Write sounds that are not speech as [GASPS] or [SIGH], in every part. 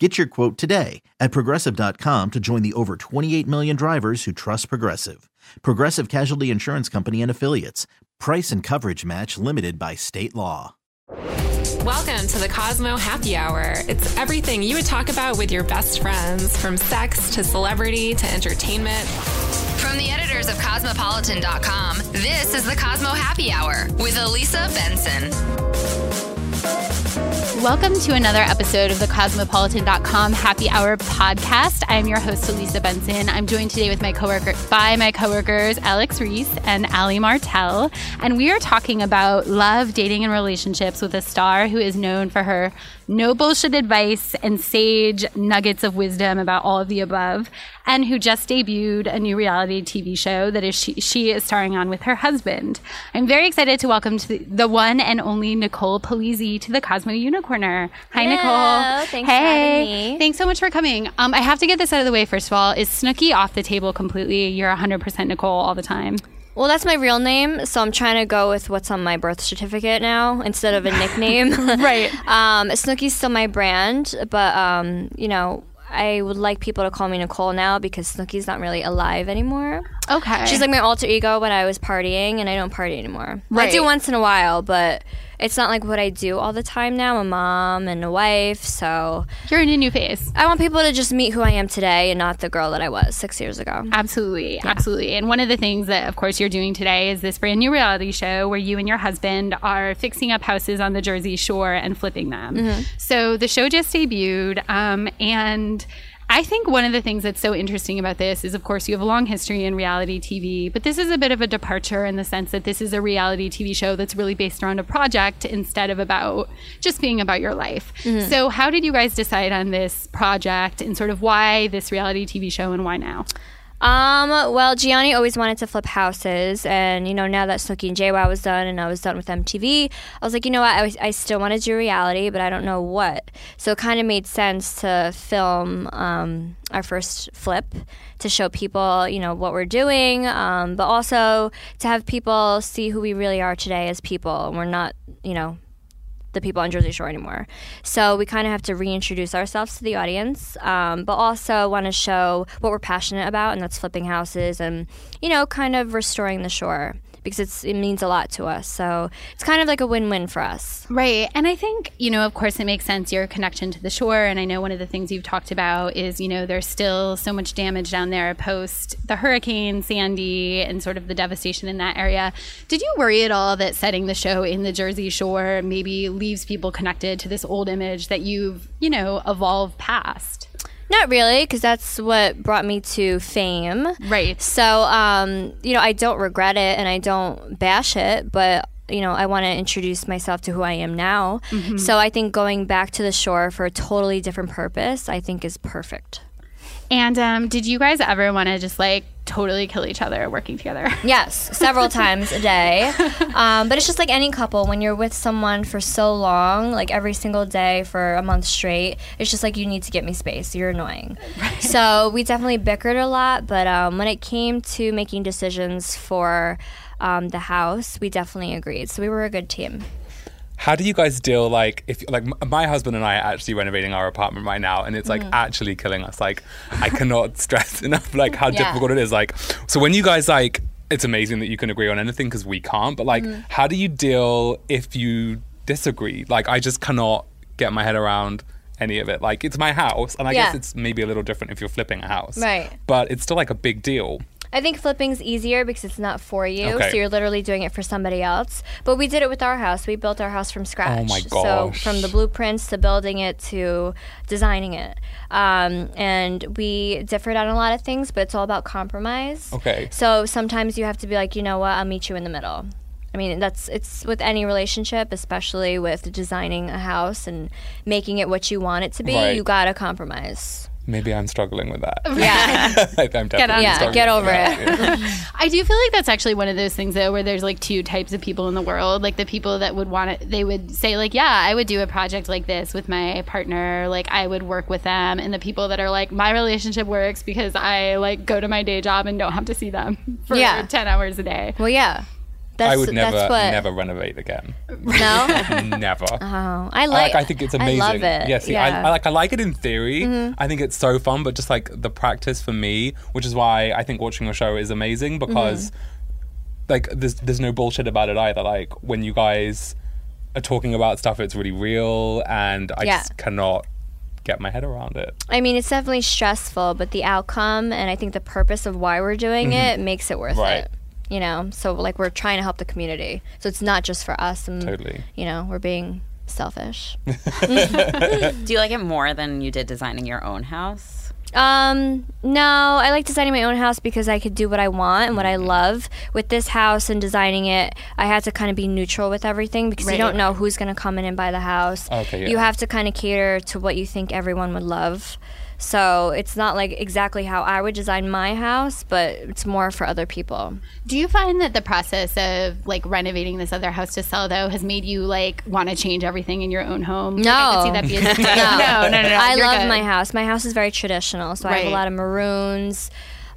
Get your quote today at progressive.com to join the over 28 million drivers who trust Progressive. Progressive Casualty Insurance Company and Affiliates. Price and coverage match limited by state law. Welcome to the Cosmo Happy Hour. It's everything you would talk about with your best friends, from sex to celebrity to entertainment. From the editors of Cosmopolitan.com, this is the Cosmo Happy Hour with Elisa Benson. Welcome to another episode of the Cosmopolitan.com Happy Hour podcast. I am your host, Elisa Benson. I'm joined today with my coworker by my coworkers Alex Rees and Alie Martell, and we are talking about love, dating, and relationships with a star who is known for her no bullshit advice and sage nuggets of wisdom about all of the above, and who just debuted a new reality TV show that is she, she is starring on with her husband. I'm very excited to welcome to the, the one and only Nicole Polizzi to the Cosmo Unicorner. Hi, Hello. Nicole. Thanks hey. for having me. Thanks so much for coming. Um, I have to get this out of the way first of all. Is Snooki off the table completely? You're 100% Nicole all the time. Well, that's my real name, so I'm trying to go with what's on my birth certificate now instead of a nickname. [LAUGHS] Right. [LAUGHS] um, Snooki's still my brand, but um, you know, I would like people to call me Nicole now because Snooki's not really alive anymore. Okay. She's like my alter ego when I was partying, and I don't party anymore. I do once in a while, but it's not like what I do all the time now. I'm a mom and a wife, so You're in a new phase. I want people to just meet who I am today and not the girl that I was six years ago. Absolutely, absolutely. And one of the things that, of course, you're doing today is this brand new reality show where you and your husband are fixing up houses on the Jersey Shore and flipping them. So the show just debuted, um, and I think one of the things that's so interesting about this is, of course, you have a long history in reality TV, but this is a bit of a departure in the sense that this is a reality TV show that's really based around a project instead of about just being about your life. Mm-hmm. So, how did you guys decide on this project and sort of why this reality TV show and why now? Um, well, Jionni always wanted to flip houses, and you know, now that Snooki and JWoww was done, and I was done with MTV, I was like, you know what, I, was, I still want to do reality, but I don't know what. So it kind of made sense to film um, our first flip to show people, you know, what we're doing, um, but also to have people see who we really are today as people. We're not, you know, the people on Jersey Shore anymore. So we kind of have to reintroduce ourselves to the audience, um, but also want to show what we're passionate about, and that's flipping houses and, you know, kind of restoring the shore because it's, it means a lot to us. So it's kind of like a win win for us. Right. And I think, you know, of course, it makes sense your connection to the shore. And I know one of the things you've talked about is, you know, there's still so much damage down there post the hurricane, Sandy, and sort of the devastation in that area. Did you worry at all that setting the show in the Jersey Shore maybe leaves people connected to this old image that you've, you know, evolved past? Not really, because that's what brought me to fame. Right. So, um, you know, I don't regret it and I don't bash it, but you know, I want to introduce myself to who I am now. So I think going back to the shore for a totally different purpose, I think is perfect. And um, did you guys ever want to just like totally kill each other working together? [LAUGHS] Yes, several times a day. [LAUGHS] Um, but it's just like any couple, when you're with someone for so long, like every single day for a month straight, it's just like you need to get me space. You're annoying. So we definitely bickered a lot. But um, when it came to making decisions for um, the house, we definitely agreed. So we were a good team. How do you guys deal like if like my husband and I are actually renovating our apartment right now and it's like mm. actually killing us. Like I cannot [LAUGHS] stress enough like how Yeah. difficult it is. Like so when you guys like it's amazing that you can agree on anything because we can't but like mm. how do you deal if you disagree? Like I just cannot get my head around any of it. Like it's my house and I guess it's maybe a little different if you're flipping a house. Right. but it's still like a big deal I think flipping's easier because it's not for you, Okay. so you're literally doing it for somebody else. But we did it with our house. We built our house from scratch. Oh my So from the blueprints to building it to designing it, um, and we differed on a lot of things, but it's all about compromise. Okay. So sometimes you have to be like, you know what, I'll meet you in the middle. I mean, that's it's with any relationship, especially with designing a house and making it what you want it to be. Right. You gotta compromise. Maybe I'm struggling with that. Yeah. [LAUGHS] I'm definitely on Yeah, get with over that. it. Yeah. [LAUGHS] I do feel like that's actually one of those things though, where there's like two types of people in the world. Like the people that would want it they would say like, yeah, I would do a project like this with my partner. Like I would work with them, and the people that are like, my relationship works because I like go to my day job and don't have to see them [LAUGHS] for Yeah. ten hours a day. well, yeah. That's, I would never, what, never renovate again. No? [LAUGHS] [LAUGHS] never. Oh, I I like, like. I think it's amazing. I love it. Yeah, see, yeah. Mm-hmm. I, I like. I like it in theory. I think it's so fun, but just like the practice for me, which is why I think watching your show is amazing because, Mm-hmm. like, there's there's no bullshit about it either. Like when you guys are talking about stuff, it's really real, and I Yeah. just cannot get my head around it. I mean, it's definitely stressful, but the outcome and I think the purpose of why we're doing it makes it worth Mm-hmm. Right. it. You know, so like we're trying to help the community, so it's not just for us. And Totally. you know, we're being selfish. [LAUGHS] Do you like it more than you did designing your own house? Um, no, I like designing my own house because I could do what I want and what I love. With this house and designing it, I had to kind of be neutral with everything because you don't know who's going to come in and buy the house. Okay, yeah. You have to kind of cater to what you think everyone would love. So it's not like exactly how I would design my house, but it's more for other people. Do you find that the process of like renovating this other house to sell though has made you like want to change everything in your own home? Like, I could see No. [LAUGHS] that being no, no, no, no. I you're love good. my house. My house is very traditional, so I have a lot of maroons,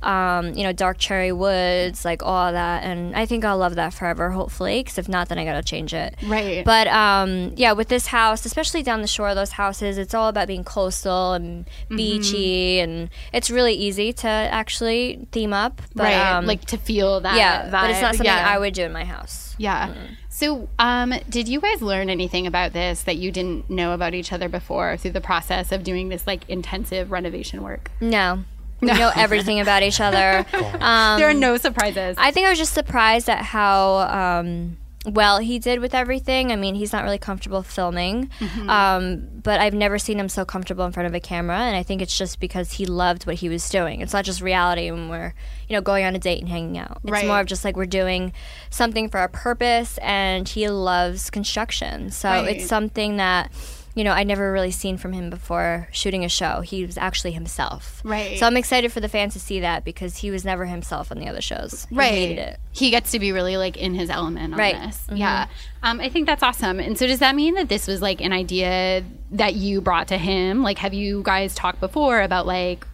um, you know, dark cherry woods, like all that, and I think I'll love that forever, hopefully. Because if not, then I gotta change it. Right. But um, yeah, with this house, especially down the shore, those houses, it's all about being coastal and Mm-hmm. beachy, and it's really easy to actually theme up. But, right, Um, like to feel that. yeah, but it's not something Yeah. I would do in my house. Yeah. So, um, did you guys learn anything about this that you didn't know about each other before through the process of doing this like intensive renovation work? No. We know [LAUGHS] everything about each other. [LAUGHS] Um, there are no surprises. I think I was just surprised at how um, well he did with everything. I mean, he's not really comfortable filming, Mm-hmm. um, but I've never seen him so comfortable in front of a camera, and I think it's just because he loved what he was doing. It's not just reality when we're, you know, going on a date and hanging out. It's Right. more of just like we're doing something for a purpose, and he loves construction, so Right. it's something that. You know, I'd never really seen from him before shooting a show. He was actually himself. Right. So I'm excited for the fans to see that because he was never himself on the other shows. He right. hated it. He gets to be really like in his element on Right. Mm-hmm. this. Yeah. Um, I think that's awesome. And so does that mean that this was like an idea that you brought to him? Like have you guys talked before about like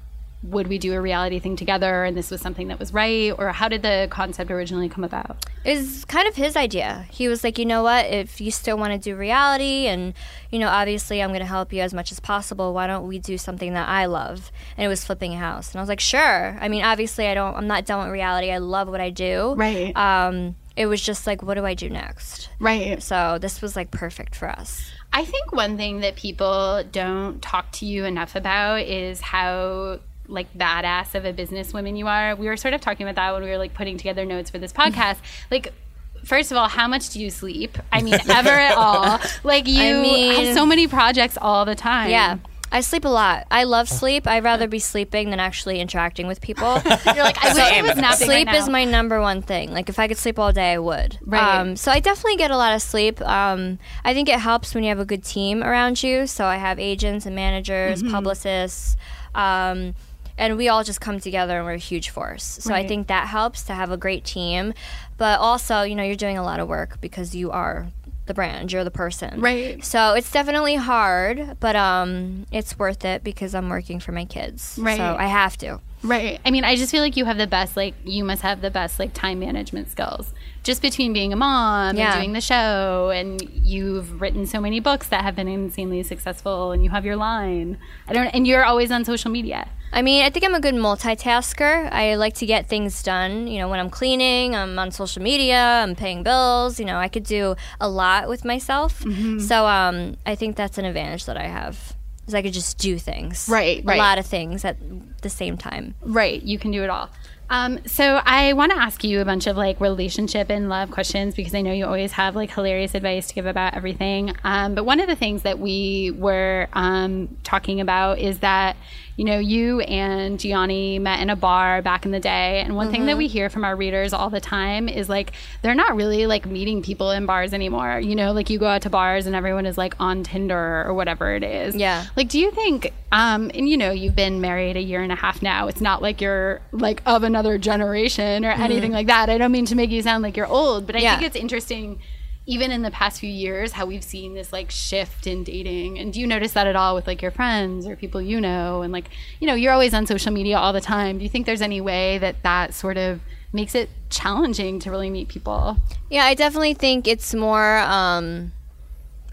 would we do a reality thing together and this was something that was right or how did the concept originally come about? It was kind of his idea. He was like, you know what? If you still want to do reality, and you know, obviously, I'm going to help you as much as possible. Why don't we do something that I love? And it was flipping a house. And I was like, sure. I mean, obviously, I don't. I'm not done with reality. I love what I do. Right. Um, it was just like, what do I do next? Right. So this was like perfect for us. I think one thing that people don't talk to you enough about is how like badass of a businesswoman you are. We were sort of talking about that when we were like putting together notes for this [LAUGHS] podcast. like first of all, how much do you sleep? I mean, [LAUGHS] ever at all? Like you mean- have so many projects all the time. Yeah. I sleep a lot. I love sleep. I'd rather be sleeping than actually interacting with people. [LAUGHS] You're like, I wish I was napping sleep right is my number one thing. Like if I could sleep all day, I would. Right. Um, so I definitely get a lot of sleep. Um, I think it helps when you have a good team around you. So I have agents and managers, Mm-hmm. publicists. Um, and we all just come together and we're a huge force. So I think that helps to have a great team. But also, you know, you're doing a lot of work because you are the brand, you're the person. Right. So it's definitely hard, but um, it's worth it because I'm working for my kids. Right. So I have to. Right. I mean, I just feel like you have the best, like, you must have the best, like, time management skills. Just between being a mom Yeah. and doing the show, and you've written so many books that have been insanely successful, and you have your line. I don't, and you're always on social media. I mean, I think I'm a good multitasker. I like to get things done. You know, when I'm cleaning, I'm on social media, I'm paying bills. You know, I could do a lot with myself. Mm-hmm. So um, I think that's an advantage that I have. Is I could just do things. Right, right. A lot of things at the same time. Right. You can do it all. Um, so I want to ask you a bunch of like relationship and love questions because I know you always have like hilarious advice to give about everything. Um, but one of the things that we were um, talking about is that you know, you and Jionni met in a bar back in the day. And one thing that we hear from our readers all the time is like, they're not really like meeting people in bars anymore. You know, like you go out to bars and everyone is like on Tinder or whatever it is. Yeah. Like, do you think, um, and you know, you've been married a year and a half now. It's not like you're like of another generation or anything like that. I don't mean to make you sound like you're old, but I Mm-hmm. Yeah. think it's interesting even in the past few years how we've seen this like shift in dating and do you notice that at all with like your friends or people you know and like you know you're always on social media all the time do you think there's any way that that sort of makes it challenging to really meet people Yeah, I definitely think it's more um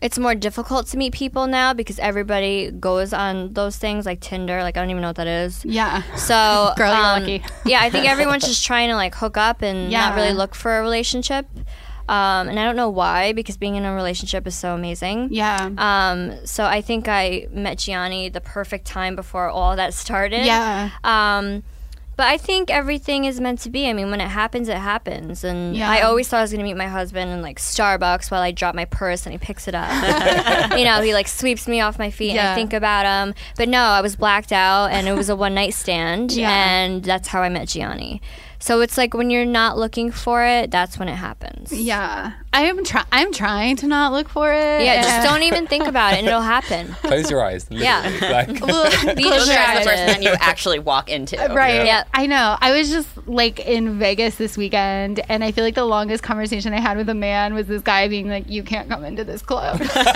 it's more difficult to meet people now because everybody goes on those things like Tinder. Like I don't even know what that is. yeah So [LAUGHS] Girl, you're um, lucky. yeah, I think [LAUGHS] everyone's just trying to like hook up and Yeah. not really look for a relationship. Um, and I don't know why because being in a relationship is so amazing. yeah Um, so I think I met Jionni the perfect time before all that started. Yeah. Um, but I think everything is meant to be. I mean, when it happens, it happens. And Yeah. I always thought I was going to meet my husband in like Starbucks while I drop my purse and he picks it up. [LAUGHS] you know, he like sweeps me off my feet and Yeah. I think about him. But no, I was blacked out and it was a one night stand. [LAUGHS] Yeah. And that's how I met Jionni. So it's like when you're not looking for it, that's when it happens. yeah i am trying i'm trying to not look for it Yeah, just don't even think about it and it'll happen. [LAUGHS] Close your eyes. Yeah. literally. [LAUGHS] Like, [LAUGHS] Be Those are the person distracted. that you actually walk into. Uh, right. Yeah. I know. I was just like in Vegas this weekend, and I feel like the longest conversation I had with a man was this guy being like, "You can't come into this club." I was like,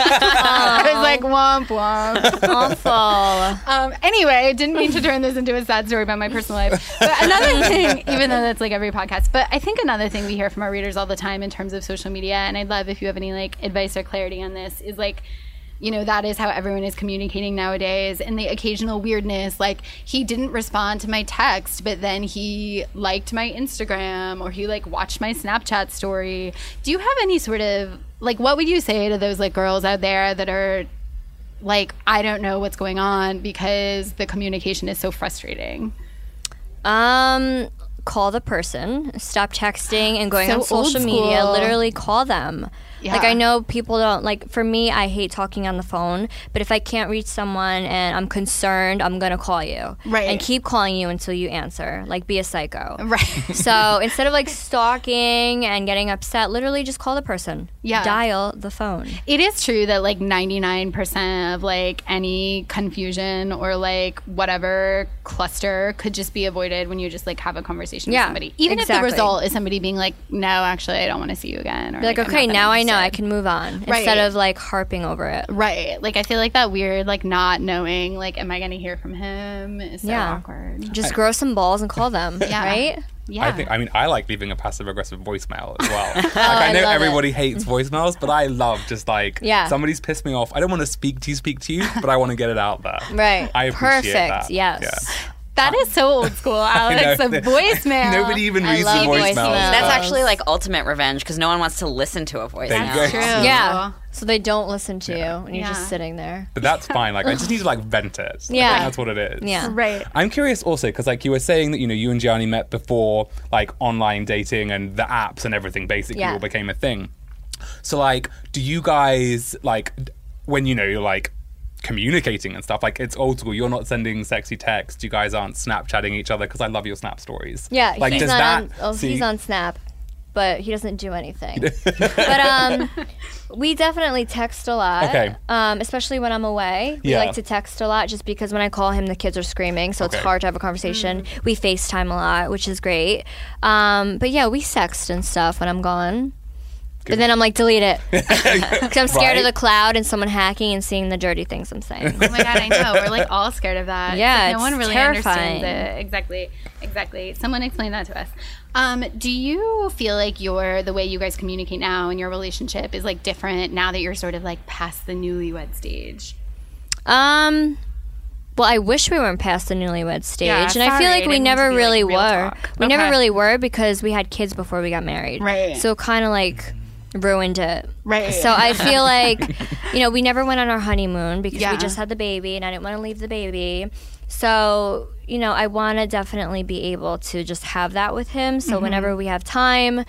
"Womp womp." [LAUGHS] Awful. Um, anyway, didn't mean to turn this into a sad story about my personal life. But another [LAUGHS] thing, even though that's like every podcast, but I think another thing we hear from our readers all the time in terms of social media, and I'd love if you have any like advice or clarity on this, is like, you know, that is how everyone is communicating nowadays. And the occasional weirdness, like he didn't respond to my text, but then he liked my Instagram or he like watched my Snapchat story. Do you have any sort of like what would you say to those like girls out there that are like I don't know what's going on because the communication is so frustrating. Um, call the person. Stop texting and going So on social media. Literally call them. Like I know people don't like. For me, I hate talking on the phone. But if I can't reach someone and I'm concerned, I'm gonna call you. Right. And keep calling you until you answer. Like be a psycho. Right. [LAUGHS] So instead of like stalking and getting upset, literally just call the person. Yeah. Dial the phone. It is true that like 99% of like any confusion or like whatever cluster could just be avoided when you just like have a conversation Yeah, with somebody. Even exactly. if the result is somebody being like, no, actually, I don't want to see you again. Or like, I'm okay, now I know I can move on Right. instead of like harping over it. Right. Like, I feel like that weird, like, not knowing, like, am I going to hear from him is so Yeah. awkward. Just grow some balls and call them. Yeah. Right? Yeah. I think. I mean, I like leaving a passive aggressive voicemail as well. [LAUGHS] Oh, like, I I know love it. everybody hates voicemails, but I love just like Yeah. somebody's pissed me off. I don't want to speak to you, speak to you, but I want to get it out there. Right. I appreciate Perfect. that. Yes. Yeah. That is so old school, [LAUGHS] Alex. know. A voicemail. Nobody even I reads the love voicemails. voicemails. That's actually like ultimate revenge because no one wants to listen to a voice. There you now. go. True. Yeah. So they don't listen to you and you're Yeah. just sitting there. But that's fine. Like I just need to like vent it. Like, [LAUGHS] Yeah. that's what it is. Yeah. Right. I'm curious also because like you were saying that you know you and Jionni met before like online dating and the apps and everything basically Yeah. all became a thing. So like, do you guys like d- when you know you're like communicating and stuff like it's old school? You're not sending sexy texts. You guys aren't Snapchatting each other because I love your Snap stories. Yeah, like he's does not that? on oh, see- he's on Snap, but he doesn't do anything. [LAUGHS] but um we definitely text a lot. Okay. Um, especially when I'm away. We Yeah. like to text a lot just because when I call him the kids are screaming, so it's hard to have a conversation. We FaceTime a lot, which is great. Um, but yeah, we sext and stuff when I'm gone. But then I'm like, delete it. [LAUGHS] [LAUGHS] Because I'm scared of the cloud and someone hacking and seeing the dirty things I'm saying. Oh my god, I know. We're like all scared of that. Yeah, like, no it's one really terrifying. understands it. Exactly. Exactly. Someone explain that to us. Um, do you feel like your the way you guys communicate now in your relationship is like different now that you're sort of like past the newlywed stage? Um. Well, I wish we weren't past the newlywed stage, Yeah, and I feel like we never to be, like, really real were. talk. We never really were because we had kids before we got married. Right. So kind of like ruined it. Right. So I feel [LAUGHS] like, you know, we never went on our honeymoon because Yeah. we just had the baby, and I didn't want to leave the baby. So you know, I want to definitely be able to just have that with him. Mm-hmm. So whenever we have time.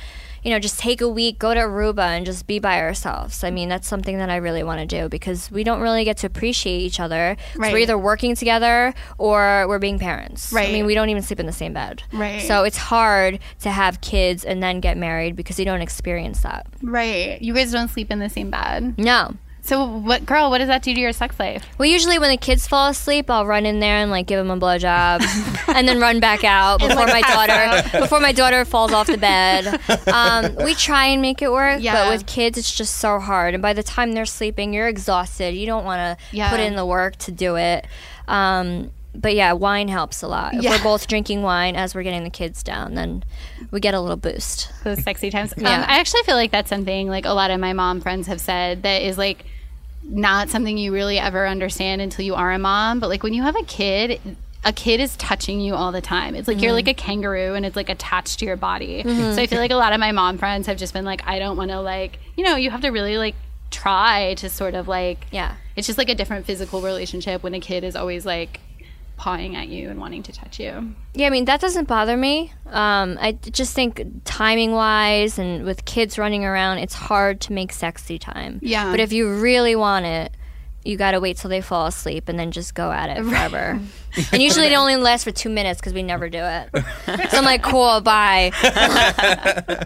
You know, just take a week, go to Aruba, and just be by ourselves. I mean, that's something that I really want to do because we don't really get to appreciate each other. Right. we're either working together or we're being parents. Right. I mean, we don't even sleep in the same bed. Right. So it's hard to have kids and then get married because you don't experience that. Right. You guys don't sleep in the same bed. No. So what girl, what does that do to your sex life? Well, usually when the kids fall asleep, I'll run in there and like give them a blowjob, [LAUGHS] and then run back out before my daughter [LAUGHS] before my daughter falls off the bed. Um, we try and make it work, Yeah. but with kids, it's just so hard. And by the time they're sleeping, you're exhausted. You don't want to Yeah. put in the work to do it. Um, but yeah, wine helps a lot. If Yeah. we're both drinking wine as we're getting the kids down, then we get a little boost. Those sexy times. Um, I actually feel like that's something like a lot of my mom friends have said that is like not something you really ever understand until you are a mom. But like when you have a kid, a kid is touching you all the time. It's like you're mm-hmm. like a kangaroo and it's like attached to your body. Mm-hmm. So I feel like a lot of my mom friends have just been like, I don't want to like, you know, you have to really like try to sort of like, Yeah. it's just like a different physical relationship when a kid is always like pawing at you and wanting to touch you. Yeah, I mean that doesn't bother me. Um, I d- just think timing wise and with kids running around, it's hard to make sexy time. Yeah. But if you really want it, you gotta wait till they fall asleep and then just go at it [LAUGHS] forever. and usually it only lasts for two minutes because we never do it. [LAUGHS] so I'm like, cool, bye. [LAUGHS]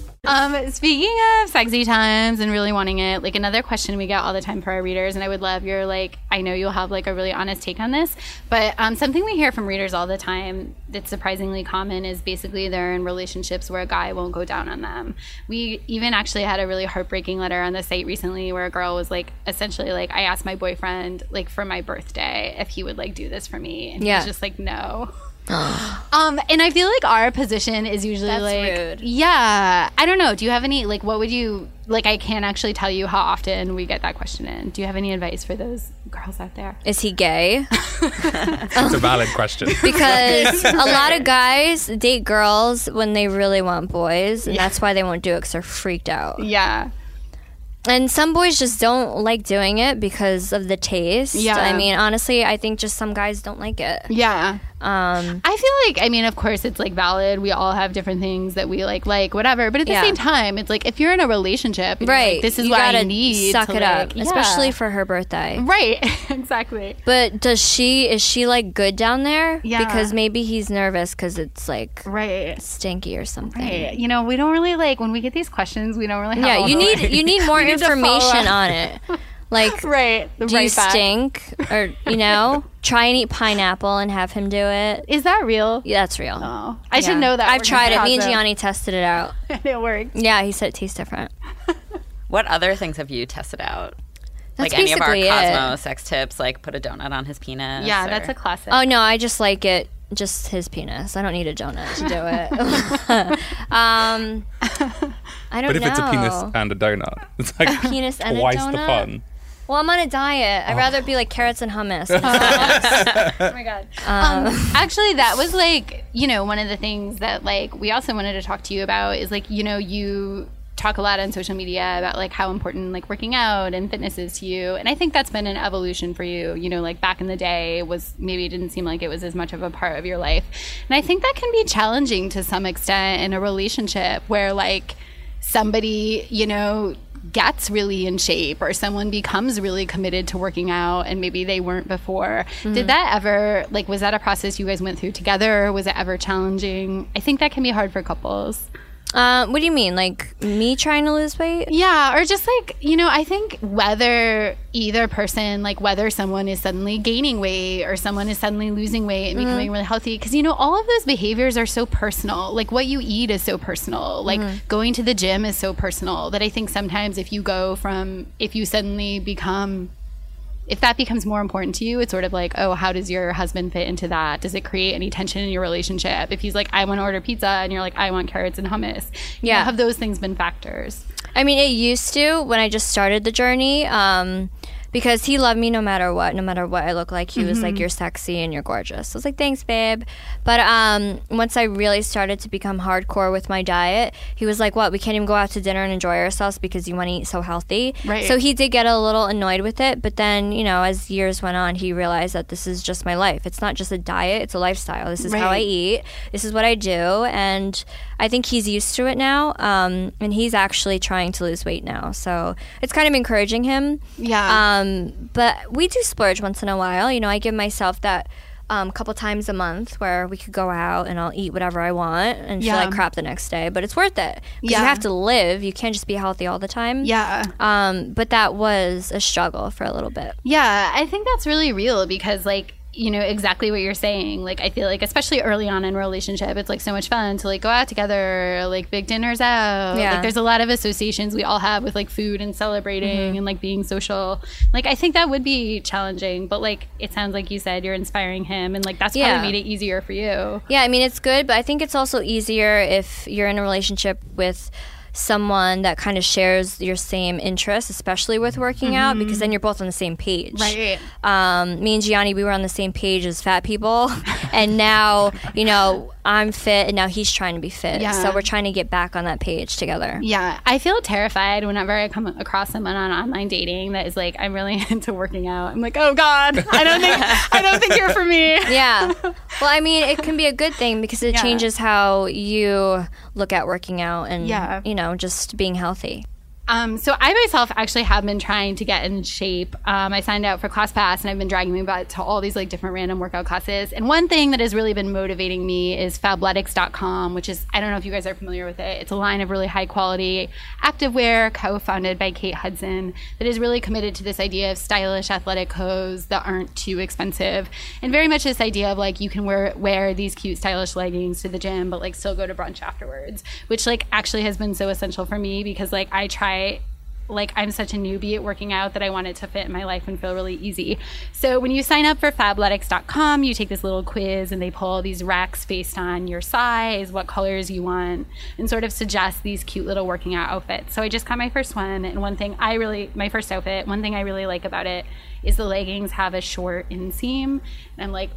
Um, speaking of sexy times and really wanting it, like another question we get all the time for our readers, and I would love your like, I know you'll have like a really honest take on this, but um, something we hear from readers all the time that's surprisingly common is basically they're in relationships where a guy won't go down on them. We even actually had a really heartbreaking letter on the site recently where a girl was like, essentially like, I asked my boyfriend like for my birthday if he would like do this for me, and he Yeah. was just like, no. [GASPS] Um, and I feel like our position is usually That's like, rude. yeah, I don't know. Do you have any like, what would you like? I can't actually tell you how often we get that question in. Do you have any advice for those girls out there? Is he gay? [LAUGHS] It's a valid question. [LAUGHS] Because [LAUGHS] a lot of guys date girls when they really want boys, and that's why they won't do it because they're freaked out. Yeah, And some boys just don't like doing it because of the taste. Yeah. I mean, honestly, I think just some guys don't like it. yeah. Um, I feel like, I mean, of course, it's like valid. We all have different things that we like, like whatever. But at the Yeah. same time, it's like if you're in a relationship, right. like, this is you what I need. Suck it like- up, yeah. especially for her birthday. right, [LAUGHS] exactly. But does she? Is she like good down there? Yeah. Because maybe he's nervous because it's like Right. stinky or something. Right. You know, we don't really like when we get these questions. We don't really have. Yeah, you need like- you need more [LAUGHS] information on it. [LAUGHS] Like, [LAUGHS] Right. The do you back. stink? Or you know, [LAUGHS] try and eat pineapple and have him do it. Is that real? Yeah, that's real. Oh, I Yeah. should know that. I've tried it. Me and Jionni tested it out. [LAUGHS] it worked. Yeah, he said it tastes different. What other things have you tested out? That's like any of our basically it. Cosmo sex tips, like put a donut on his penis. Yeah, or- that's a classic. Oh no, I just like it. Just his penis. I don't need a donut to do it. um, I don't know. But if know. it's a penis and a donut, it's like Penis and a twice the fun. Well, I'm on a diet. I'd rather be like carrots and hummus. [LAUGHS] oh my god. Um, actually, that was like you know one of the things that like we also wanted to talk to you about is like you know you talk a lot on social media about like how important like working out and fitness is to you and i think that's been an evolution for you you know like back in the day was maybe it didn't seem like it was as much of a part of your life and i think that can be challenging to some extent in a relationship where like somebody you know gets really in shape or someone becomes really committed to working out and maybe they weren't before did mm. that ever like was that a process you guys went through together? Was it ever challenging? I think that can be hard for couples uh, what do you mean? Like me trying to lose weight? yeah or just like you know i think whether either person like whether someone is suddenly gaining weight or someone is suddenly losing weight and becoming really healthy because you know all of those behaviors are so personal like what you eat is so personal like going to the gym is so personal that i think sometimes if you go from if you suddenly become if that becomes more important to you, it's sort of like, oh, how does your husband fit into that? Does it create any tension in your relationship? If he's like, I want to order pizza, and you're like, I want carrots and hummus, you know, Yeah. have those things been factors? I mean, it used to when I just started the journey. Um, because he loved me no matter what, no matter what I look like. He was Mm-hmm. like, "You're sexy and you're gorgeous." I was like, "Thanks, babe." But um, once I really started to become hardcore with my diet, he was like, "What? We can't even go out to dinner and enjoy ourselves because you want to eat so healthy." Right. So he did get a little annoyed with it, but then you know, as years went on, he realized that this is just my life. It's not just a diet; it's a lifestyle. This is how I eat. This is what I do, and I think he's used to it now. Um, and he's actually trying to lose weight now, so it's kind of encouraging him. Yeah. Um, but we do splurge once in a while. You know, I give myself that um, couple times a month where we could go out and I'll eat whatever I want and Yeah. feel like crap the next day. But it's worth it. Yeah. You have to live. You can't just be healthy all the time. yeah. Um, but that was a struggle for a little bit. Yeah, I think that's really real because like you know exactly what you're saying. Like I feel like especially early on in a relationship, it's like so much fun to like go out together, like big dinners out. Yeah. Like there's a lot of associations we all have with like food and celebrating mm-hmm. and like being social. Like I think that would be challenging, but like it sounds like you said you're inspiring him and like that's Yeah. probably made it easier for you. Yeah, I mean, it's good, but I think it's also easier if you're in a relationship with someone that kind of shares your same interests, especially with working out, because then you're both on the same page. Right. Um, me and Jionni, we were on the same page as fat people, [LAUGHS] and now you know I'm fit, and now he's trying to be fit. Yeah. So we're trying to get back on that page together. Yeah, I feel terrified whenever I come across someone on online dating that is like, I'm really [LAUGHS] into working out. I'm like, oh god, I don't think I don't think you're for me. [LAUGHS] Yeah. Well, I mean, it can be a good thing because it Yeah. changes how you look at working out and Yeah. you know just being healthy. Um, so I myself actually have been trying to get in shape. Um, I signed up for ClassPass and I've been dragging my butt to all these like different random workout classes. And one thing that has really been motivating me is Fabletics.com, which is I don't know if you guys are familiar with it. It's a line of really high quality activewear co-founded by Kate Hudson that is really committed to this idea of stylish athletic clothes that aren't too expensive, and very much this idea of like you can wear wear these cute stylish leggings to the gym, but like still go to brunch afterwards, which like actually has been so essential for me because like I try like I'm such a newbie at working out that I want it to fit in my life and feel really easy. So when you sign up for fabletics.com, you take this little quiz and they pull these racks based on your size, what colors you want, and sort of suggest these cute little working out outfits. So I just got my first one and one thing I really my first outfit, one thing I really like about it is the leggings have a short inseam and I'm like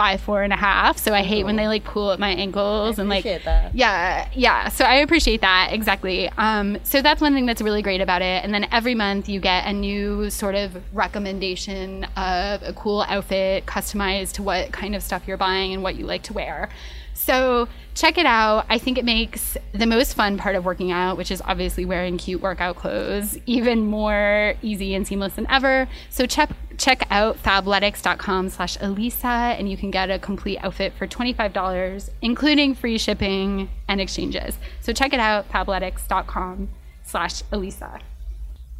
five four and a half. So i hate when they like pull at my ankles and like that. yeah yeah. So i appreciate that exactly. Um, so that's one thing that's really great about it. And then every month you get a new sort of recommendation of a cool outfit customized to what kind of stuff you're buying and what you like to wear. So check it out. I think it makes the most fun part of working out, which is obviously wearing cute workout clothes, even more easy and seamless than ever. So check check out fabletics.com slash Elisa and you can get a complete outfit for $25, including free shipping and exchanges. So check it out, fabletics.com slash Elisa.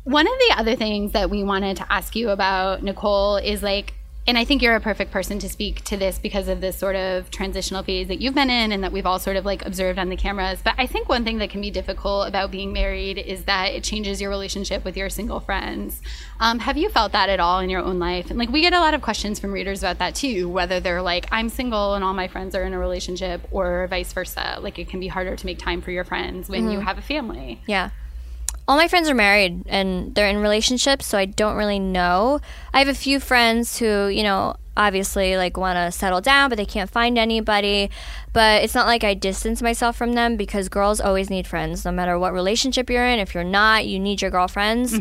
One of the other things that we wanted to ask you about, Nicole, is like, and I think you're a perfect person to speak to this because of this sort of transitional phase that you've been in and that we've all sort of like observed on the cameras. But I think one thing that can be difficult about being married is that it changes your relationship with your single friends. Um, have you felt that at all in your own life? And like, we get a lot of questions from readers about that too, whether they're like, I'm single and all my friends are in a relationship, or vice versa. Like, it can be harder to make time for your friends when you have a family. Yeah. All my friends are married and they're in relationships, so I don't really know. I have a few friends who, you know, obviously like want to settle down, but they can't find anybody. But it's not like I distance myself from them because girls always need friends, no matter what relationship you're in. If you're not, you need your girlfriends.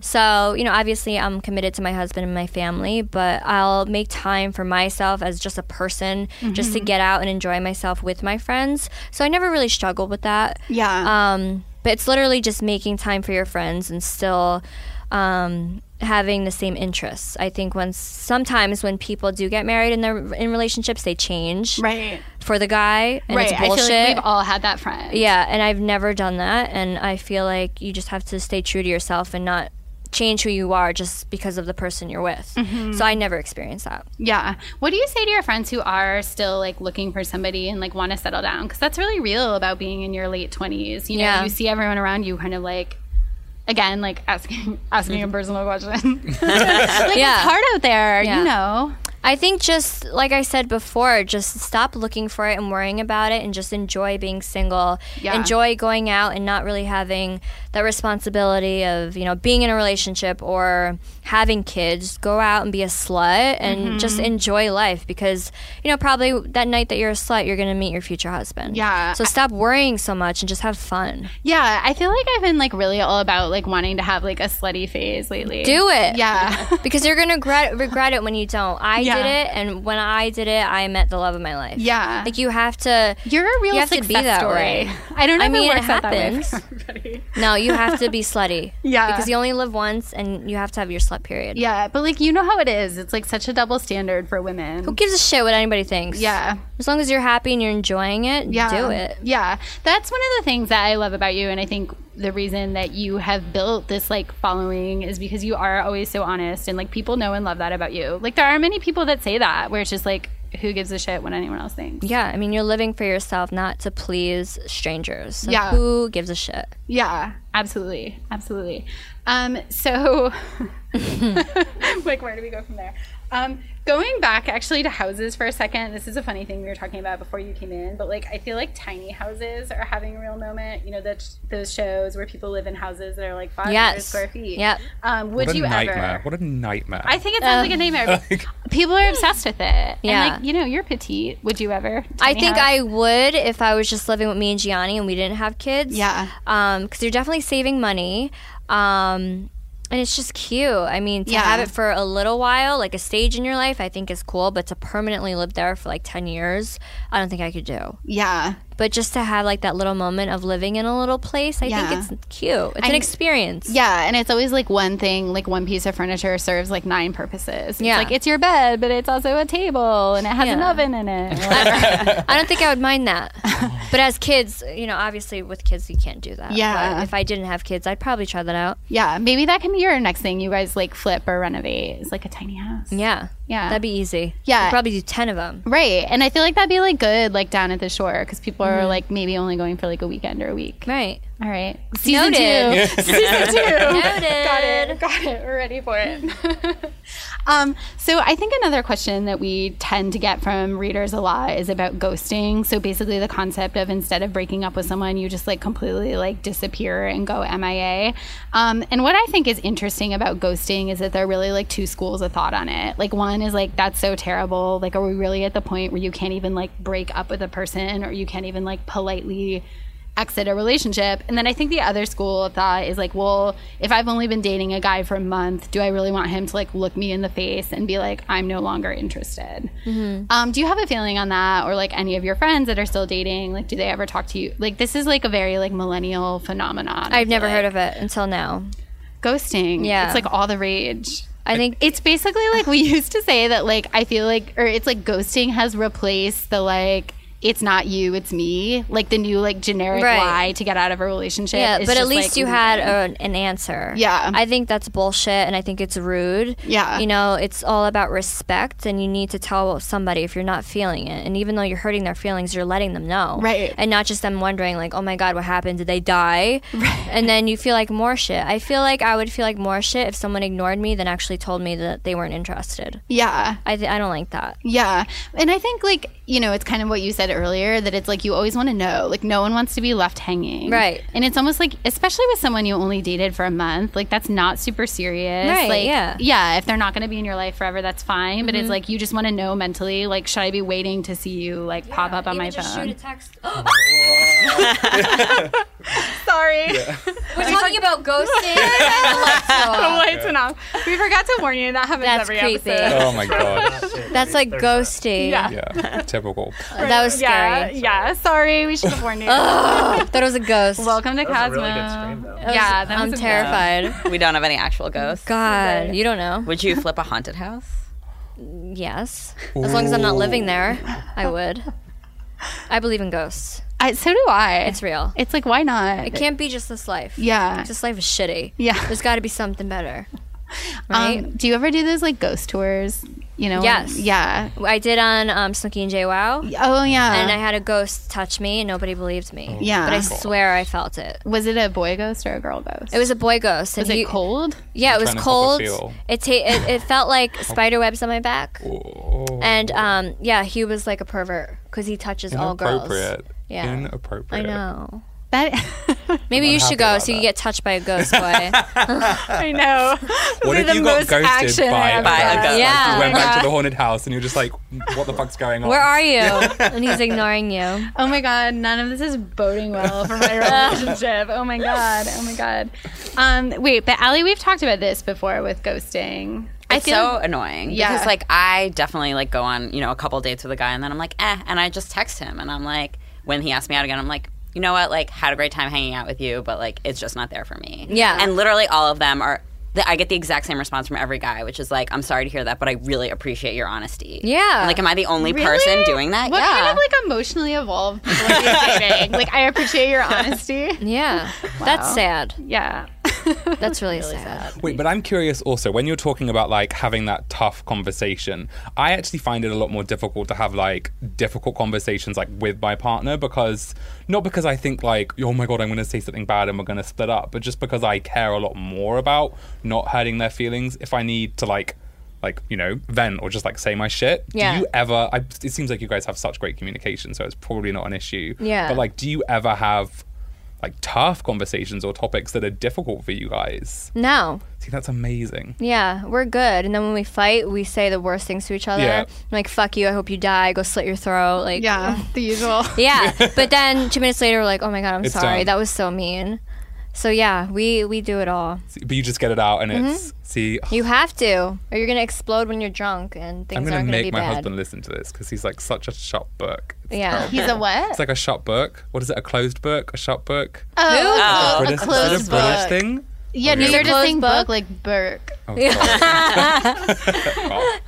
So, you know, obviously I'm committed to my husband and my family, but I'll make time for myself as just a person, just to get out and enjoy myself with my friends. So I never really struggled with that. Yeah. Um, but it's literally just making time for your friends and still um, having the same interests. I think when sometimes when people do get married and they're in relationships, they change right. for the guy, and right. it's I feel like we've all had that friend. yeah, and I've never done that, and I feel like you just have to stay true to yourself and not change who you are just because of the person you're with. Mm-hmm. So I never experienced that. Yeah. What do you say to your friends who are still like looking for somebody and like want to settle down? Because that's really real about being in your late twenties. You know, Yeah. you see everyone around you kind of like. Again, like asking [LAUGHS] asking a personal question. [LAUGHS] [LAUGHS] like Yeah. it's hard out there, Yeah. you know. I think just like I said before, just stop looking for it and worrying about it and just enjoy being single. Yeah. Enjoy going out and not really having that responsibility of you know being in a relationship or having kids, go out and be a slut and Mm-hmm. just enjoy life because you know probably that night that you're a slut, you're gonna meet your future husband. Yeah. So stop worrying so much and just have fun. Yeah, I feel like I've been like really all about like wanting to have like a slutty phase lately. Do it. Yeah. [LAUGHS] because you're gonna regret, regret it when you don't. I Yeah. did it, and when I did it, I met the love of my life. Yeah. like you have to. You're a real you have to be that story. way. [LAUGHS] I don't know I mean, it it works out happens. [LAUGHS] No, you have to be slutty. [LAUGHS] Yeah. because you only live once, and you have to have your slut period. Yeah, but like you know how it is. It's like such a double standard for women. Who gives a shit what anybody thinks? Yeah. as long as you're happy and you're enjoying it, yeah. do it. Yeah. That's one of the things that I love about you and I think the reason that you have built this like following is because you are always so honest and like people know and love that about you. Like there are many people that say that where it's just like who gives a shit what anyone else thinks. Yeah, I mean, you're living for yourself, not to please strangers. So Yeah. who gives a shit? Yeah, absolutely. Absolutely. Um so [LAUGHS] [LAUGHS] [LAUGHS] like where do we go from there? Um going back actually to houses for a second. This is a funny thing we were talking about before you came in, but like I feel like tiny houses are having a real moment. You know, that those shows where people live in houses that are like 500 Yes. square feet. Yep. Um would what a you nightmare. ever What a nightmare. I think it sounds like a nightmare. [LAUGHS] Like- people are obsessed with it. Yeah. And like, you know, you're petite. Would you ever? I think house? I would if I was just living with me and Jionni and we didn't have kids. Yeah. Um, because you're definitely saving money. Um, and it's just cute. I mean, to Yeah. have it for a little while, like a stage in your life, I think is cool. But to permanently live there for like ten years, I don't think I could do. Yeah. But just to have like that little moment of living in a little place, I Yeah. think it's cute. It's I- an experience. Yeah, and it's always like one thing, like one piece of furniture serves like nine purposes. It's Yeah. like it's your bed, but it's also a table and it has an oven in it. [LAUGHS] I don't think I would mind that. But as kids, you know, obviously with kids you can't do that. Yeah. But if I didn't have kids, I'd probably try that out. yeah, maybe that can be your next thing you guys like flip or renovate. Is like a tiny house. Yeah. Yeah. That'd be easy. Yeah. You'd probably do 10 of them. Right, and I feel like that'd be like good, like down at the shore, because people are Mm-hmm. like maybe only going for like a weekend or a week. Right. All right, season Noted. two. [LAUGHS] season two. Noted. Got it. Got it. We're ready for it. [LAUGHS] um, so I think another question that we tend to get from readers a lot is about ghosting. So basically, the concept of instead of breaking up with someone, you just like completely like disappear and go MIA. Um, and what I think is interesting about ghosting is that there are really like two schools of thought on it. Like one is like that's so terrible. Like, are we really at the point where you can't even like break up with a person, or you can't even like politely exit a relationship. And then I think the other school of thought is like, well, if I've only been dating a guy for a month, do I really want him to like look me in the face and be like, I'm no longer interested? Um, do you have a feeling on that, or like any of your friends that are still dating? Like, do they ever talk to you? Like, this is like a very like millennial phenomenon. I've never heard of it until now. ghosting. Yeah. it's like all the rage. I think It's basically like we [LAUGHS] used to say that like I feel like or it's like ghosting has replaced the like it's not you, it's me. Like the new like generic Right. lie to get out of a relationship. yeah, but at least like, you had a, an answer. Yeah. I think that's bullshit and I think it's rude. Yeah. You know, it's all about respect and you need to tell somebody if you're not feeling it. And even though you're hurting their feelings, you're letting them know. Right. And not just them wondering, like, oh my God, what happened? Did they die? Right. And then you feel like more shit. I feel like I would feel like more shit if someone ignored me than actually told me that they weren't interested. Yeah. I, th- I don't like that. Yeah. And I think like, you know, it's kind of what you said earlier that it's like you always want to know. Like no one wants to be left hanging. Right. And it's almost like especially with someone you only dated for a month, like that's not super serious. Right, Like yeah. Mm-hmm. yeah, if they're not going to be in your life forever, that's fine, but it's like you just want to know mentally like should I be waiting to see you like pop up on my phone? text. [GASPS] [LAUGHS] Sorry. We're talking about ghosting. The lights went off. We forgot to warn you. That happens That's every creepy. episode. oh my god. [LAUGHS] That's like ghosty. Yeah. Yeah. Typical. That was Yeah, scary. yeah. Sorry, we should have warned you. Thought [LAUGHS] it was a ghost. Welcome to That was Cosmo. a really good scream, though. Yeah, that I'm was a- terrified. We don't have any actual ghosts. God, you don't know. Would you flip a haunted house? Yes. As long as I'm not living there, I would. [LAUGHS] I believe in ghosts. I, so do I. It's real. It's like why not? It can't be just this life. Yeah. This life is shitty. Yeah. There's got to be something better. Right? Um, do you ever do those like ghost tours? You know? Yes. Yeah. I did on um, Snooki and JWoww, Oh yeah. and I had a ghost touch me, and nobody believed me. Yeah. But I swear I felt it. was it a boy ghost or a girl ghost? It was a boy ghost. and Was it he- cold? Yeah, it was cold. help us feel. It, ta- it it felt like [LAUGHS] spider webs on my back, Oh. and um, yeah, he was like a pervert because he touches all girls. Inappropriate. Yeah. Inappropriate. I know. That [LAUGHS] Maybe you should go so you that. can get touched by a ghost boy. [LAUGHS] I know. [LAUGHS] What Be if the you got most ghosted action by a ever. By a ghost? ghost. Like, Yeah. you went back to the haunted house and you're just like, what the fuck's going on? Where are you? And he's ignoring you. Oh my god, none of this is boding well for my relationship. Oh my god. Oh my god. Um, wait, but Alie, we've talked about this before with ghosting. I It's feel so annoying Yeah. because like I definitely like go on you know a couple dates with a guy and then I'm like eh and I just text him and I'm like when he asks me out again I'm like you know what like had a great time hanging out with you but like it's just not there for me Yeah. and literally all of them are I get the exact same response from every guy which is like I'm sorry to hear that but I really appreciate your honesty Yeah. I'm like am I the only Really? person doing that What yeah kind of like emotionally evolved people are you dating? like I appreciate your honesty. Yeah. [LAUGHS] That's sad. Yeah. [LAUGHS] That's really, sad. Wait, but I'm curious also when you're talking about like having that tough conversation, I actually find it a lot more difficult to have like difficult conversations like with my partner because not because I think like, oh my god, I'm going to say something bad and we're going to split up, but just because I care a lot more about not hurting their feelings if I need to like like you know vent or just like say my shit Yeah. do you ever I, it seems like you guys have such great communication so it's probably not an issue Yeah. but like do you ever have like tough conversations or topics that are difficult for you guys No. See, that's amazing. Yeah, we're good. And then when we fight, we say the worst things to each other. Yeah. Like, fuck you, I hope you die, go slit your throat. Like, Yeah. The usual. [LAUGHS] Yeah. but then two minutes later, we're like, oh my God, I'm It's sorry. done. That was so mean. So yeah, we, we do it all. See, But you just get it out, and it's mm-hmm. see. You have to, or you're going to explode when you're drunk and things I'm gonna aren't going to make be my bad. husband listen to this because he's like such a shut book. It's Yeah. terrible. He's a what? It's like a shut book. What is it? A closed book? A shut book? oh, Oh. a British, closed is it a British book. thing? Yeah, Okay. no, you're just Closed saying book? book like Burke. Oh,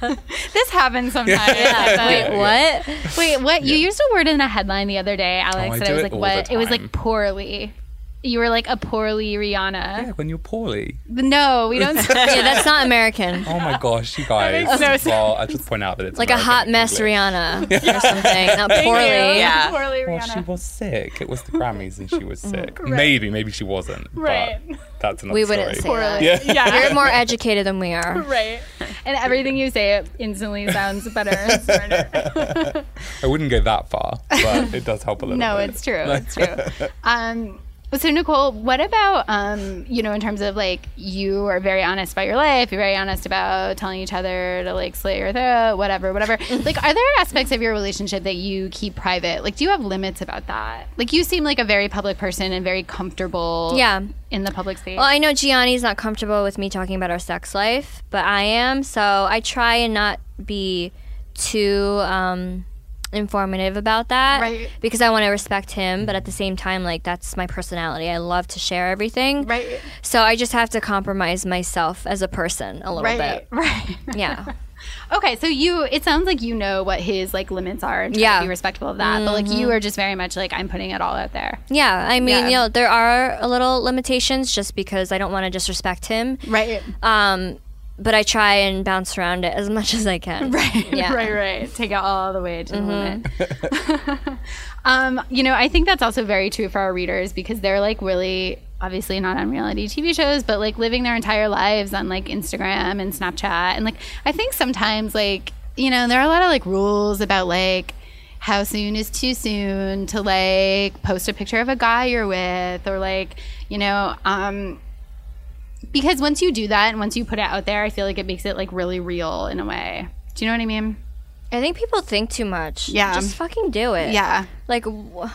God. [LAUGHS] [LAUGHS] This happens sometimes. Wait, what? Wait, what? You used a word in a headline the other day, Alex. Oh, and do I was like, what? It was like poorly. You were like a poorly Rihanna. yeah, when you're poorly. No, we don't. [LAUGHS] yeah, that's not American. Oh my gosh, you guys. makes no sense. well, I just point out that it's Like a American hot mess English. Rihanna or [LAUGHS] something. Not poorly. Yeah. poorly Rihanna. Well, Rihanna. she was sick. It was the Grammys, and she was sick. Maybe, maybe she wasn't. Right. But that's another We wouldn't story. say that. Yeah. yeah. You're more educated than we are. right. And everything you say it instantly sounds better and smarter. [LAUGHS] I wouldn't go that far, but it does help a little bit. no, bit. it's true. It's true. Um, so Nicole, what about um, you know, in terms of like you are very honest about your life, you're very honest about telling each other to like slit your throat, whatever, whatever. [LAUGHS] like, are there aspects of your relationship that you keep private? Like, do you have limits about that? Like, you seem like a very public person and very comfortable. Yeah. In the public space. Well, I know Jionni's not comfortable with me talking about our sex life, but I am. So I try and not be too um, informative about that, Right. Because I want to respect him, but at the same time, like that's my personality. I love to share everything, right. So I just have to compromise myself as a person a little Right. bit. [LAUGHS] Right. Yeah. [LAUGHS] Okay, so you it sounds like you know what his like limits are and Yeah. to be respectful of that. But like you are just very much like I'm putting it all out there. Yeah, I mean, Yeah. you know, there are a little limitations just because I don't want to disrespect him. Right. Um, but I try and bounce around it as much as I can. [LAUGHS] Right, Yeah. [LAUGHS] right, right. Take it all the way to the limit. [LAUGHS] um, you know, I think that's also very true for our readers because they're like really obviously not on reality TV shows, but like living their entire lives on like Instagram and Snapchat. And like I think sometimes like, you know, there are a lot of like rules about like how soon is too soon to like post a picture of a guy you're with or like, you know, um because once you do that and once you put it out there, I feel like it makes it like really real in a way. Do you know what I mean? I think people think too much. Yeah. Just fucking do it. Yeah. Like, wh-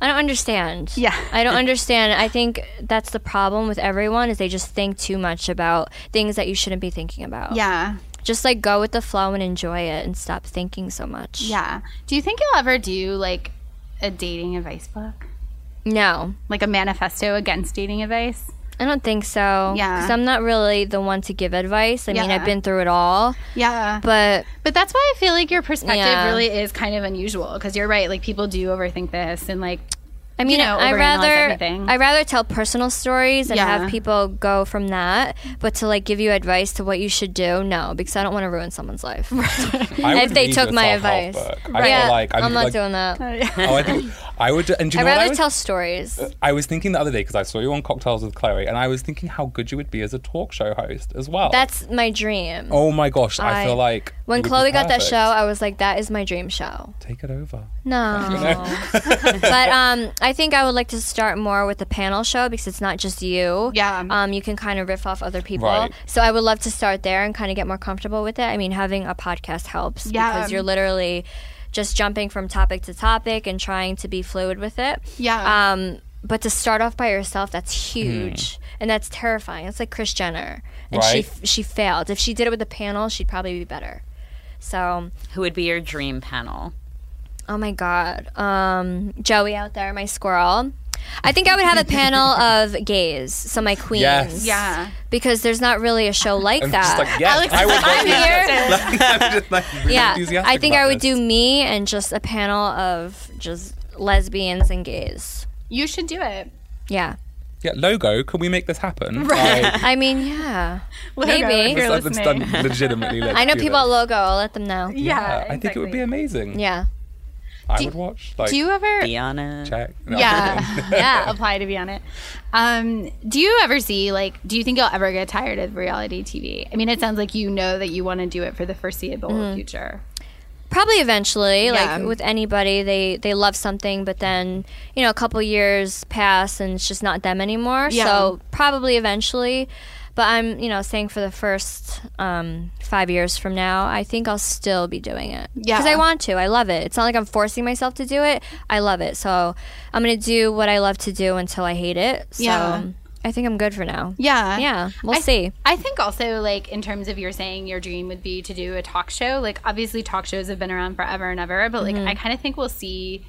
I don't understand. Yeah. I don't understand. I think that's the problem with everyone is they just think too much about things that you shouldn't be thinking about. Yeah. Just like go with the flow and enjoy it and stop thinking so much. Yeah. Do you think you'll ever do like a dating advice book? No. Like a manifesto against dating advice? I don't think so. Yeah. Because I'm not really the one to give advice. I mean, I've been through it all. Yeah. But But that's why I feel like your perspective Yeah. really is kind of unusual because you're right. Like people do overthink this and like I mean, know, I overanalyze rather everything. I rather tell personal stories and Yeah. have people go from that. But to like give you advice to what you should do, no, because I don't want to ruin someone's life. [LAUGHS] I if they took my advice. book. I yeah, like, I'm, not like, doing that. Oh, I think I would. And do you I'd know what I rather was, tell stories. I was thinking the other day because I saw you on Cocktails with Khloé, and I was thinking how good you would be as a talk show host as well. That's my dream. oh my gosh, I, I- feel like when you would be Khloé got that show, I was like, that is my dream show. take it over. No. [LAUGHS] [LAUGHS] but um, I think I would like to start more with the panel show because it's not just you. Yeah. Um, you can kind of riff off other people. Right. So I would love to start there and kind of get more comfortable with it. I mean, having a podcast helps Yeah. because you're literally just jumping from topic to topic and trying to be fluid with it. Yeah. Um, but to start off by yourself, that's huge, and that's terrifying. It's like Kris Jenner, and she she failed. If she did it with a panel, she'd probably be better. So, Who would be your dream panel? Oh my god, um, Joey out there, my squirrel. I think I would have a panel [LAUGHS] of gays, so my queens. Yes. yeah. Because there's not really a show like I'm that. just like, yes, I would I'm here. like, [LAUGHS] I'm just like really yeah, I think I would this. do me and just a panel of just lesbians and gays. You should do it. Yeah. Yeah, Logo. Can we make this happen? Right. [LAUGHS] I mean, yeah. Logo, Maybe. if you're let's, let's done legitimately. I know do people at. Logo. I'll let them know. Yeah, I think it would be amazing. Yeah. I would watch. Like, Do you ever? Be on it. check? No, [LAUGHS] Yeah, [LAUGHS] yeah. Apply to be on it. Um, do you ever see like? Do you think you'll ever get tired of reality TV? I mean, it sounds like you know that you want to do it for the foreseeable Mm-hmm. future. Probably eventually, Yeah. like with anybody, they they love something, but then you know a couple years pass and it's just not them anymore. Yeah. So probably eventually, but I'm you know saying for the first um, five years from now, I think I'll still be doing it. Yeah. because I want to. I love it. It's not like I'm forcing myself to do it. I love it, so I'm gonna do what I love to do until I hate it. So Yeah. I think I'm good for now. Yeah, Yeah, we'll I- see. I think also like in terms of you're saying your dream would be to do a talk show. Like obviously talk shows have been around forever and ever, but like Mm-hmm. I kind of think we'll see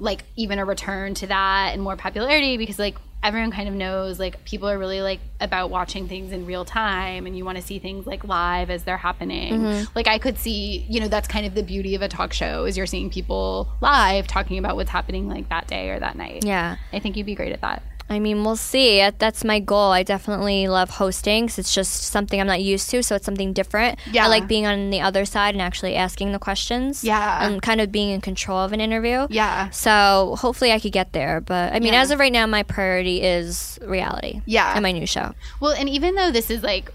like even a return to that and more popularity because like everyone kind of knows like people are really like about watching things in real time and you want to see things like live as they're happening. Mm-hmm. Like I could see, you know, that's kind of the beauty of a talk show is you're seeing people live talking about what's happening like that day or that night. Yeah. I think you'd be great at that. I mean, we'll see. That's my goal. I definitely love hosting 'cause it's just something I'm not used to, so it's something different. Yeah. I like being on the other side and actually asking the questions. Yeah. And kind of being in control of an interview. Yeah. So hopefully I could get there. But I mean, Yeah. as of right now, my priority is reality. Yeah. And my new show. Well, and even though this is like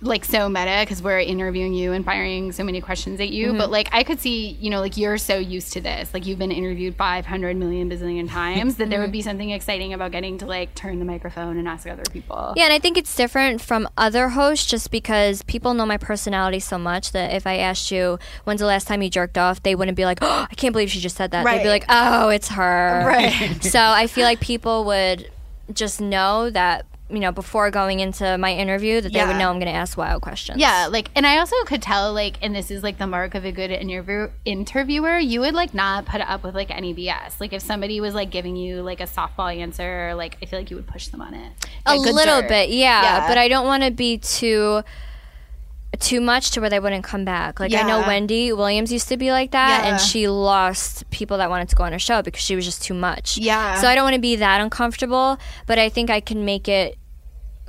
like so meta because we're interviewing you and firing so many questions at you, but mm-hmm. like I could see, you know, like you're so used to this, like you've been interviewed 500 million bazillion times that there would be mm-hmm. something exciting about getting to like turn the microphone and ask other people. Yeah, and I think it's different from other hosts just because people know my personality so much that if I asked you when's the last time you jerked off, they wouldn't be like, oh, I can't believe she just said that. Right. They'd be like, oh, it's her. Right. so I feel like people would just know that, you know, before going into my interview, that they would know I'm going to ask wild questions. Yeah, like, and I also could tell, like, and this is like the mark of a good interview interviewer. You would like not put up with like any BS. Like, if somebody was like giving you like a softball answer, like, I feel like you would push them on it. a Like, good little dirt. bit, yeah, Yeah. But I don't want to be too too much to where they wouldn't come back. Like I know Wendy Williams used to be like that, Yeah. and she lost people that wanted to go on her show because she was just too much. Yeah. So I don't want to be that uncomfortable, but I think I can make it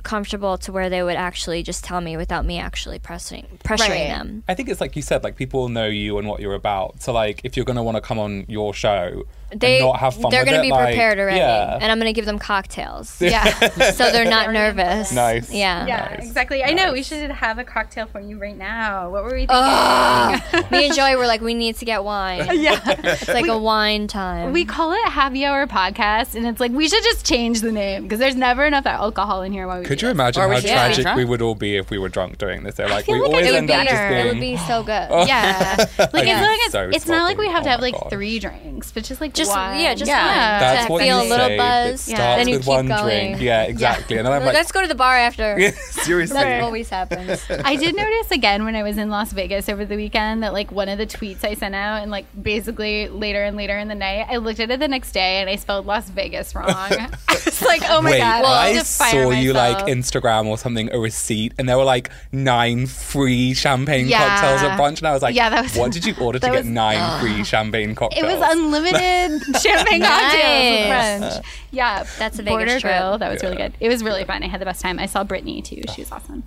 comfortable to where they would actually just tell me without me actually pressing pressuring Right. them. I think it's like you said, like people know you and what you're about. So like, if you're gonna want to come on your show They and not have fun, they're gonna be like, prepared already, Yeah, and I'm gonna give them cocktails, [LAUGHS] Yeah. so they're not [LAUGHS] nervous. Nice. Yeah. Yeah, Nice. exactly. I know. We should have a cocktail for you right now. What were we thinking? Ugh. me and [LAUGHS] Joey were like, we need to get wine. yeah. It's like a wine time. We call it Happy Hour Podcast, and it's like we should just change the name because there's never enough alcohol in here while we Could do you this. imagine Or how should tragic we would all be if we were drunk doing this? They're like, we like I always end be up just better. it would be so good. Oh, yeah, like Yeah. as long as So it's not like we have to Oh have like three drinks, but just like Just one. yeah, just yeah. one. That's to what feel you a little say. buzz. It starts Then you with keep one going. drink. Yeah, exactly. And then I'm like, Let's go to the bar after. [LAUGHS] seriously. That always happens. I did notice again when I was in Las Vegas over the weekend that like one of the tweets I sent out and like basically later and later in the night, I looked at it the next day and I spelled Las Vegas wrong. [LAUGHS] [LAUGHS] I was like, oh my Wait, god, I have to fire saw you like. Instagram or something, a receipt, and there were like nine free champagne Yeah. cocktails at brunch, and I was like, Yeah, that was- what did you order to get was- nine [GASPS] free champagne cocktails? It was unlimited [LAUGHS] champagne cocktails Nice. with French. Yeah, That's a Vegas border trip. grill. That was really good. It was really fun. I had the best time. I saw Britney too. She was awesome.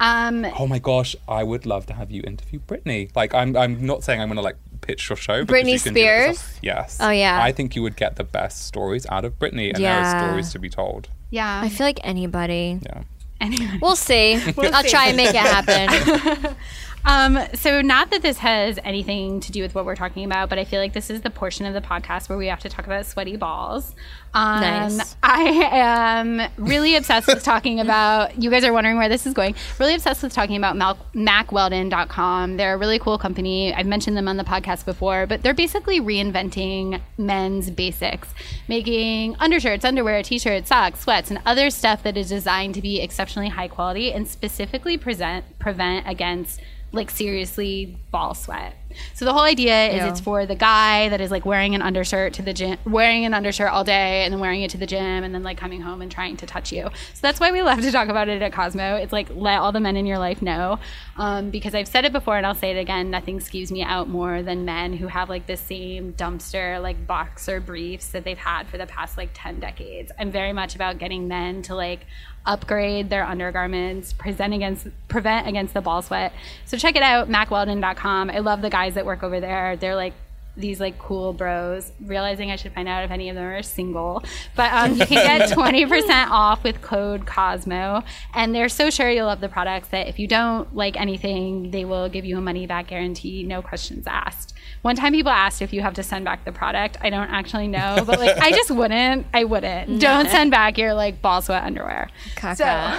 Um, Oh my gosh, I would love to have you interview Britney. Like, I'm, I'm not saying I'm gonna like pitch your show. because Britney you can do it yourself. Spears? Yes. Oh, yeah. I think you would get the best stories out of Britney, and there are stories to be told. yeah. I feel like anybody. Yeah. Anyway. We'll see. [LAUGHS] I'll see. try and make it happen. [LAUGHS] Um, so not that this has anything to do with what we're talking about, but I feel like this is the portion of the podcast where we have to talk about sweaty balls. Um, Nice. I am really obsessed with talking about. You guys are wondering where this is going. Really obsessed with talking about Mal- MackWeldon.com. They're a really cool company. I've mentioned them on the podcast before, but they're basically reinventing men's basics, making undershirts, underwear, t-shirts, socks, sweats, and other stuff that is designed to be exceptionally high quality and specifically present prevent against like seriously ball sweat. So the whole idea is it's for the guy that is like wearing an undershirt to the gym, wearing an undershirt all day and then wearing it to the gym and then like coming home and trying to touch you. So that's why we love to talk about it at Cosmo. It's like let all the men in your life know. Um, because I've said it before and I'll say it again, nothing skews me out more than men who have like the same dumpster like boxer briefs that they've had for the past like 10 decades. I'm very much about getting men to like upgrade their undergarments, present against prevent against the ball sweat. So check it out, mackweldon.com. I love the guys that work over there. They're like these like cool bros. Realizing I should find out if any of them are single, but um, you can get [LAUGHS] twenty percent off with code Cosmo, and they're so sure you'll love the products that if you don't like anything, they will give you a money back guarantee, no questions asked. One time, people asked if you have to send back the product. I don't actually know, but like I just wouldn't. I wouldn't. [LAUGHS] Don't send back your like ball sweat underwear. Caca.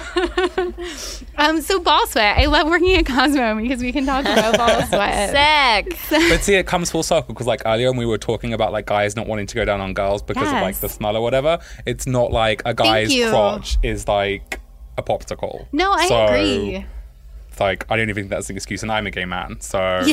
[LAUGHS] Um, so ball sweat. I love working at Cosmo because we can talk about ball [LAUGHS] sweat. Sick. But see, it comes full circle because, like earlier, when we were talking about like guys not wanting to go down on girls because of like the smell or whatever, it's not like a guy's crotch is like a popsicle. No, I So, agree. It's like I don't even think that's an excuse, and I'm a gay man, so, [LAUGHS] So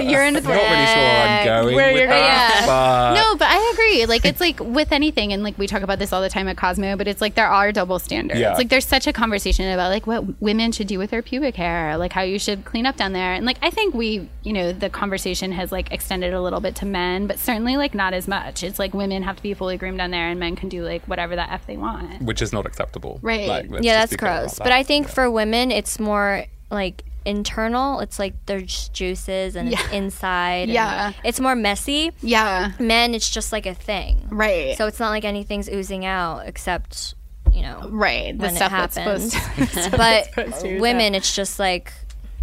you're in the I'm [LAUGHS] not really sure I'm going Where you're going- that. But No, but I agree. Like it's like with [LAUGHS] anything, and like we talk about this all the time at Cosmo, but it's like there are double standards. Yeah. Like there's such a conversation about like what women should do with their pubic hair, like how you should clean up down there, and like I think we, you know, the conversation has like extended a little bit to men, but certainly like not as much. It's like women have to be fully groomed down there, and men can do like whatever the f they want. which is not acceptable. Right. Like, yeah, that's be clear about gross. that. But I think for women, it's more like internal. It's like there's juices and it's inside. and Yeah. It's more messy. Yeah. Men, it's just like a thing. Right. So it's not like anything's oozing out except, you know, right. The when it stuff that's supposed happens. to. [LAUGHS] [LAUGHS] but supposed to, women, it's just like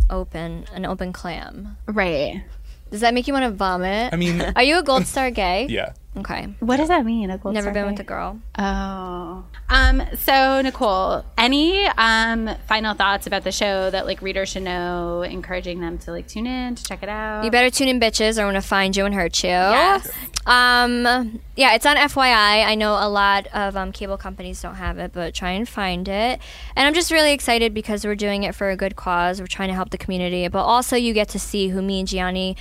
open, an open clam. right. Does that make you want to vomit? I mean, Are you a gold [LAUGHS] star gay? yeah. Okay. What does that mean? Never star been with a girl. Oh. Um, so Nicole, any um final thoughts about the show that like readers should know, encouraging them to like tune in, to check it out? You better tune in, bitches, or I'm gonna find you and hurt you. Yes. Um, yeah, it's on FYI. I know a lot of um, cable companies don't have it, but try and find it. And I'm just really excited because we're doing it for a good cause. We're trying to help the community, but also you get to see who me and Jionni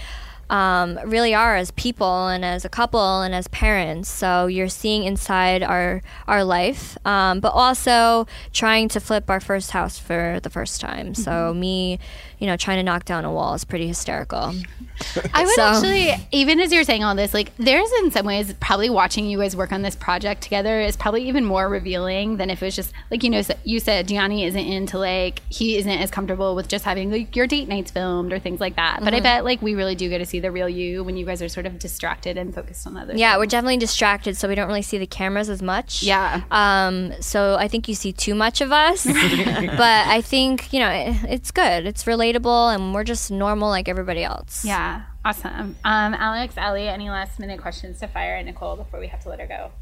um, really are as people and as a couple and as parents. So you're seeing inside our our life, um, but also trying to flip our first house for the first time. So me, you know, trying to knock down a wall is pretty hysterical. [LAUGHS] I would So- actually, even as you're saying all this, like there's in some ways probably watching you guys work on this project together is probably even more revealing than if it was just like you know you said Jionni isn't into like he isn't as comfortable with just having like your date nights filmed or things like that. Mm-hmm. But I bet like we really do get to see the real you when you guys are sort of distracted and focused on other. Yeah, things. we're definitely distracted, so we don't really see the cameras as much. Yeah. Um. So I think you see too much of us, [LAUGHS] but I think you know it, it's good. It's relatable, and we're just normal like everybody else. Yeah, awesome. Um, Alex, Alie, any last minute questions to fire at Nicole before we have to let her go?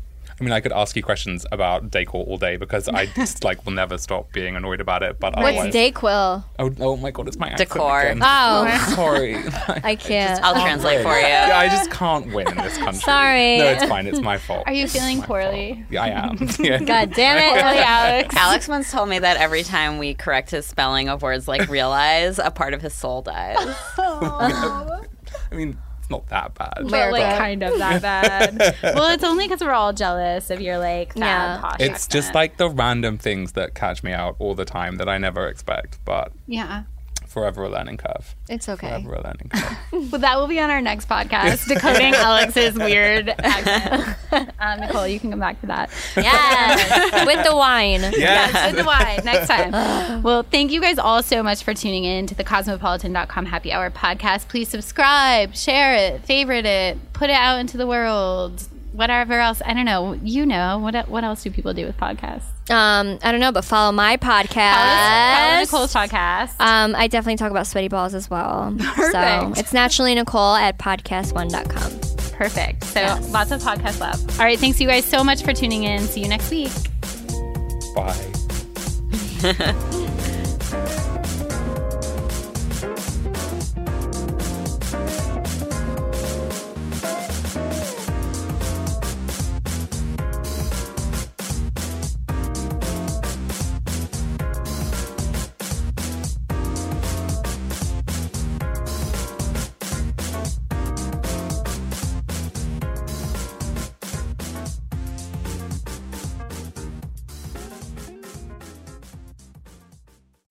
I mean, I could ask you questions about decor all day because I [LAUGHS] just like will never stop being annoyed about it. But What's otherwise, Dayquil? oh, oh my god, it's my accent Decor. again. Oh, oh [LAUGHS] Sorry. I [LAUGHS] can't. I'll translate for you. Yeah, I just can't win in this country. Sorry. No, it's fine. It's my fault. Are you It's feeling poorly? fault. Yeah, I am. Yeah. God damn it, Poorly, Alex. Alex once told me that every time we correct his spelling of words like realize, a part of his soul dies. I mean, it's not that bad. But like America. kind of that bad. [LAUGHS] well, it's only because we're all jealous of your like fab Yeah. posh It's just like the random things that catch me out all the time that I never expect, but yeah. Forever a learning curve. It's okay. Forever a learning curve. [LAUGHS] Well, that will be on our next podcast, decoding [LAUGHS] Alex's weird [LAUGHS] accent. Um, Nicole, you can come back to that. Yes, with the wine. Yes, with the wine next time. Well, thank you guys all so much for tuning in to the cosmopolitan.com happy hour podcast. Please subscribe, share it, favorite it, put it out into the world. Whatever else, I don't know. You know what? What else do people do with podcasts? Um, I don't know, but follow my podcast. Follow Nicole's podcast. Um, I definitely talk about sweaty balls as well. [LAUGHS] So Perfect. it's naturally Nicole at podcast1.com. Perfect. So lots of podcast love. All right. Thanks, you guys, so much for tuning in. See you next week. Bye. [LAUGHS]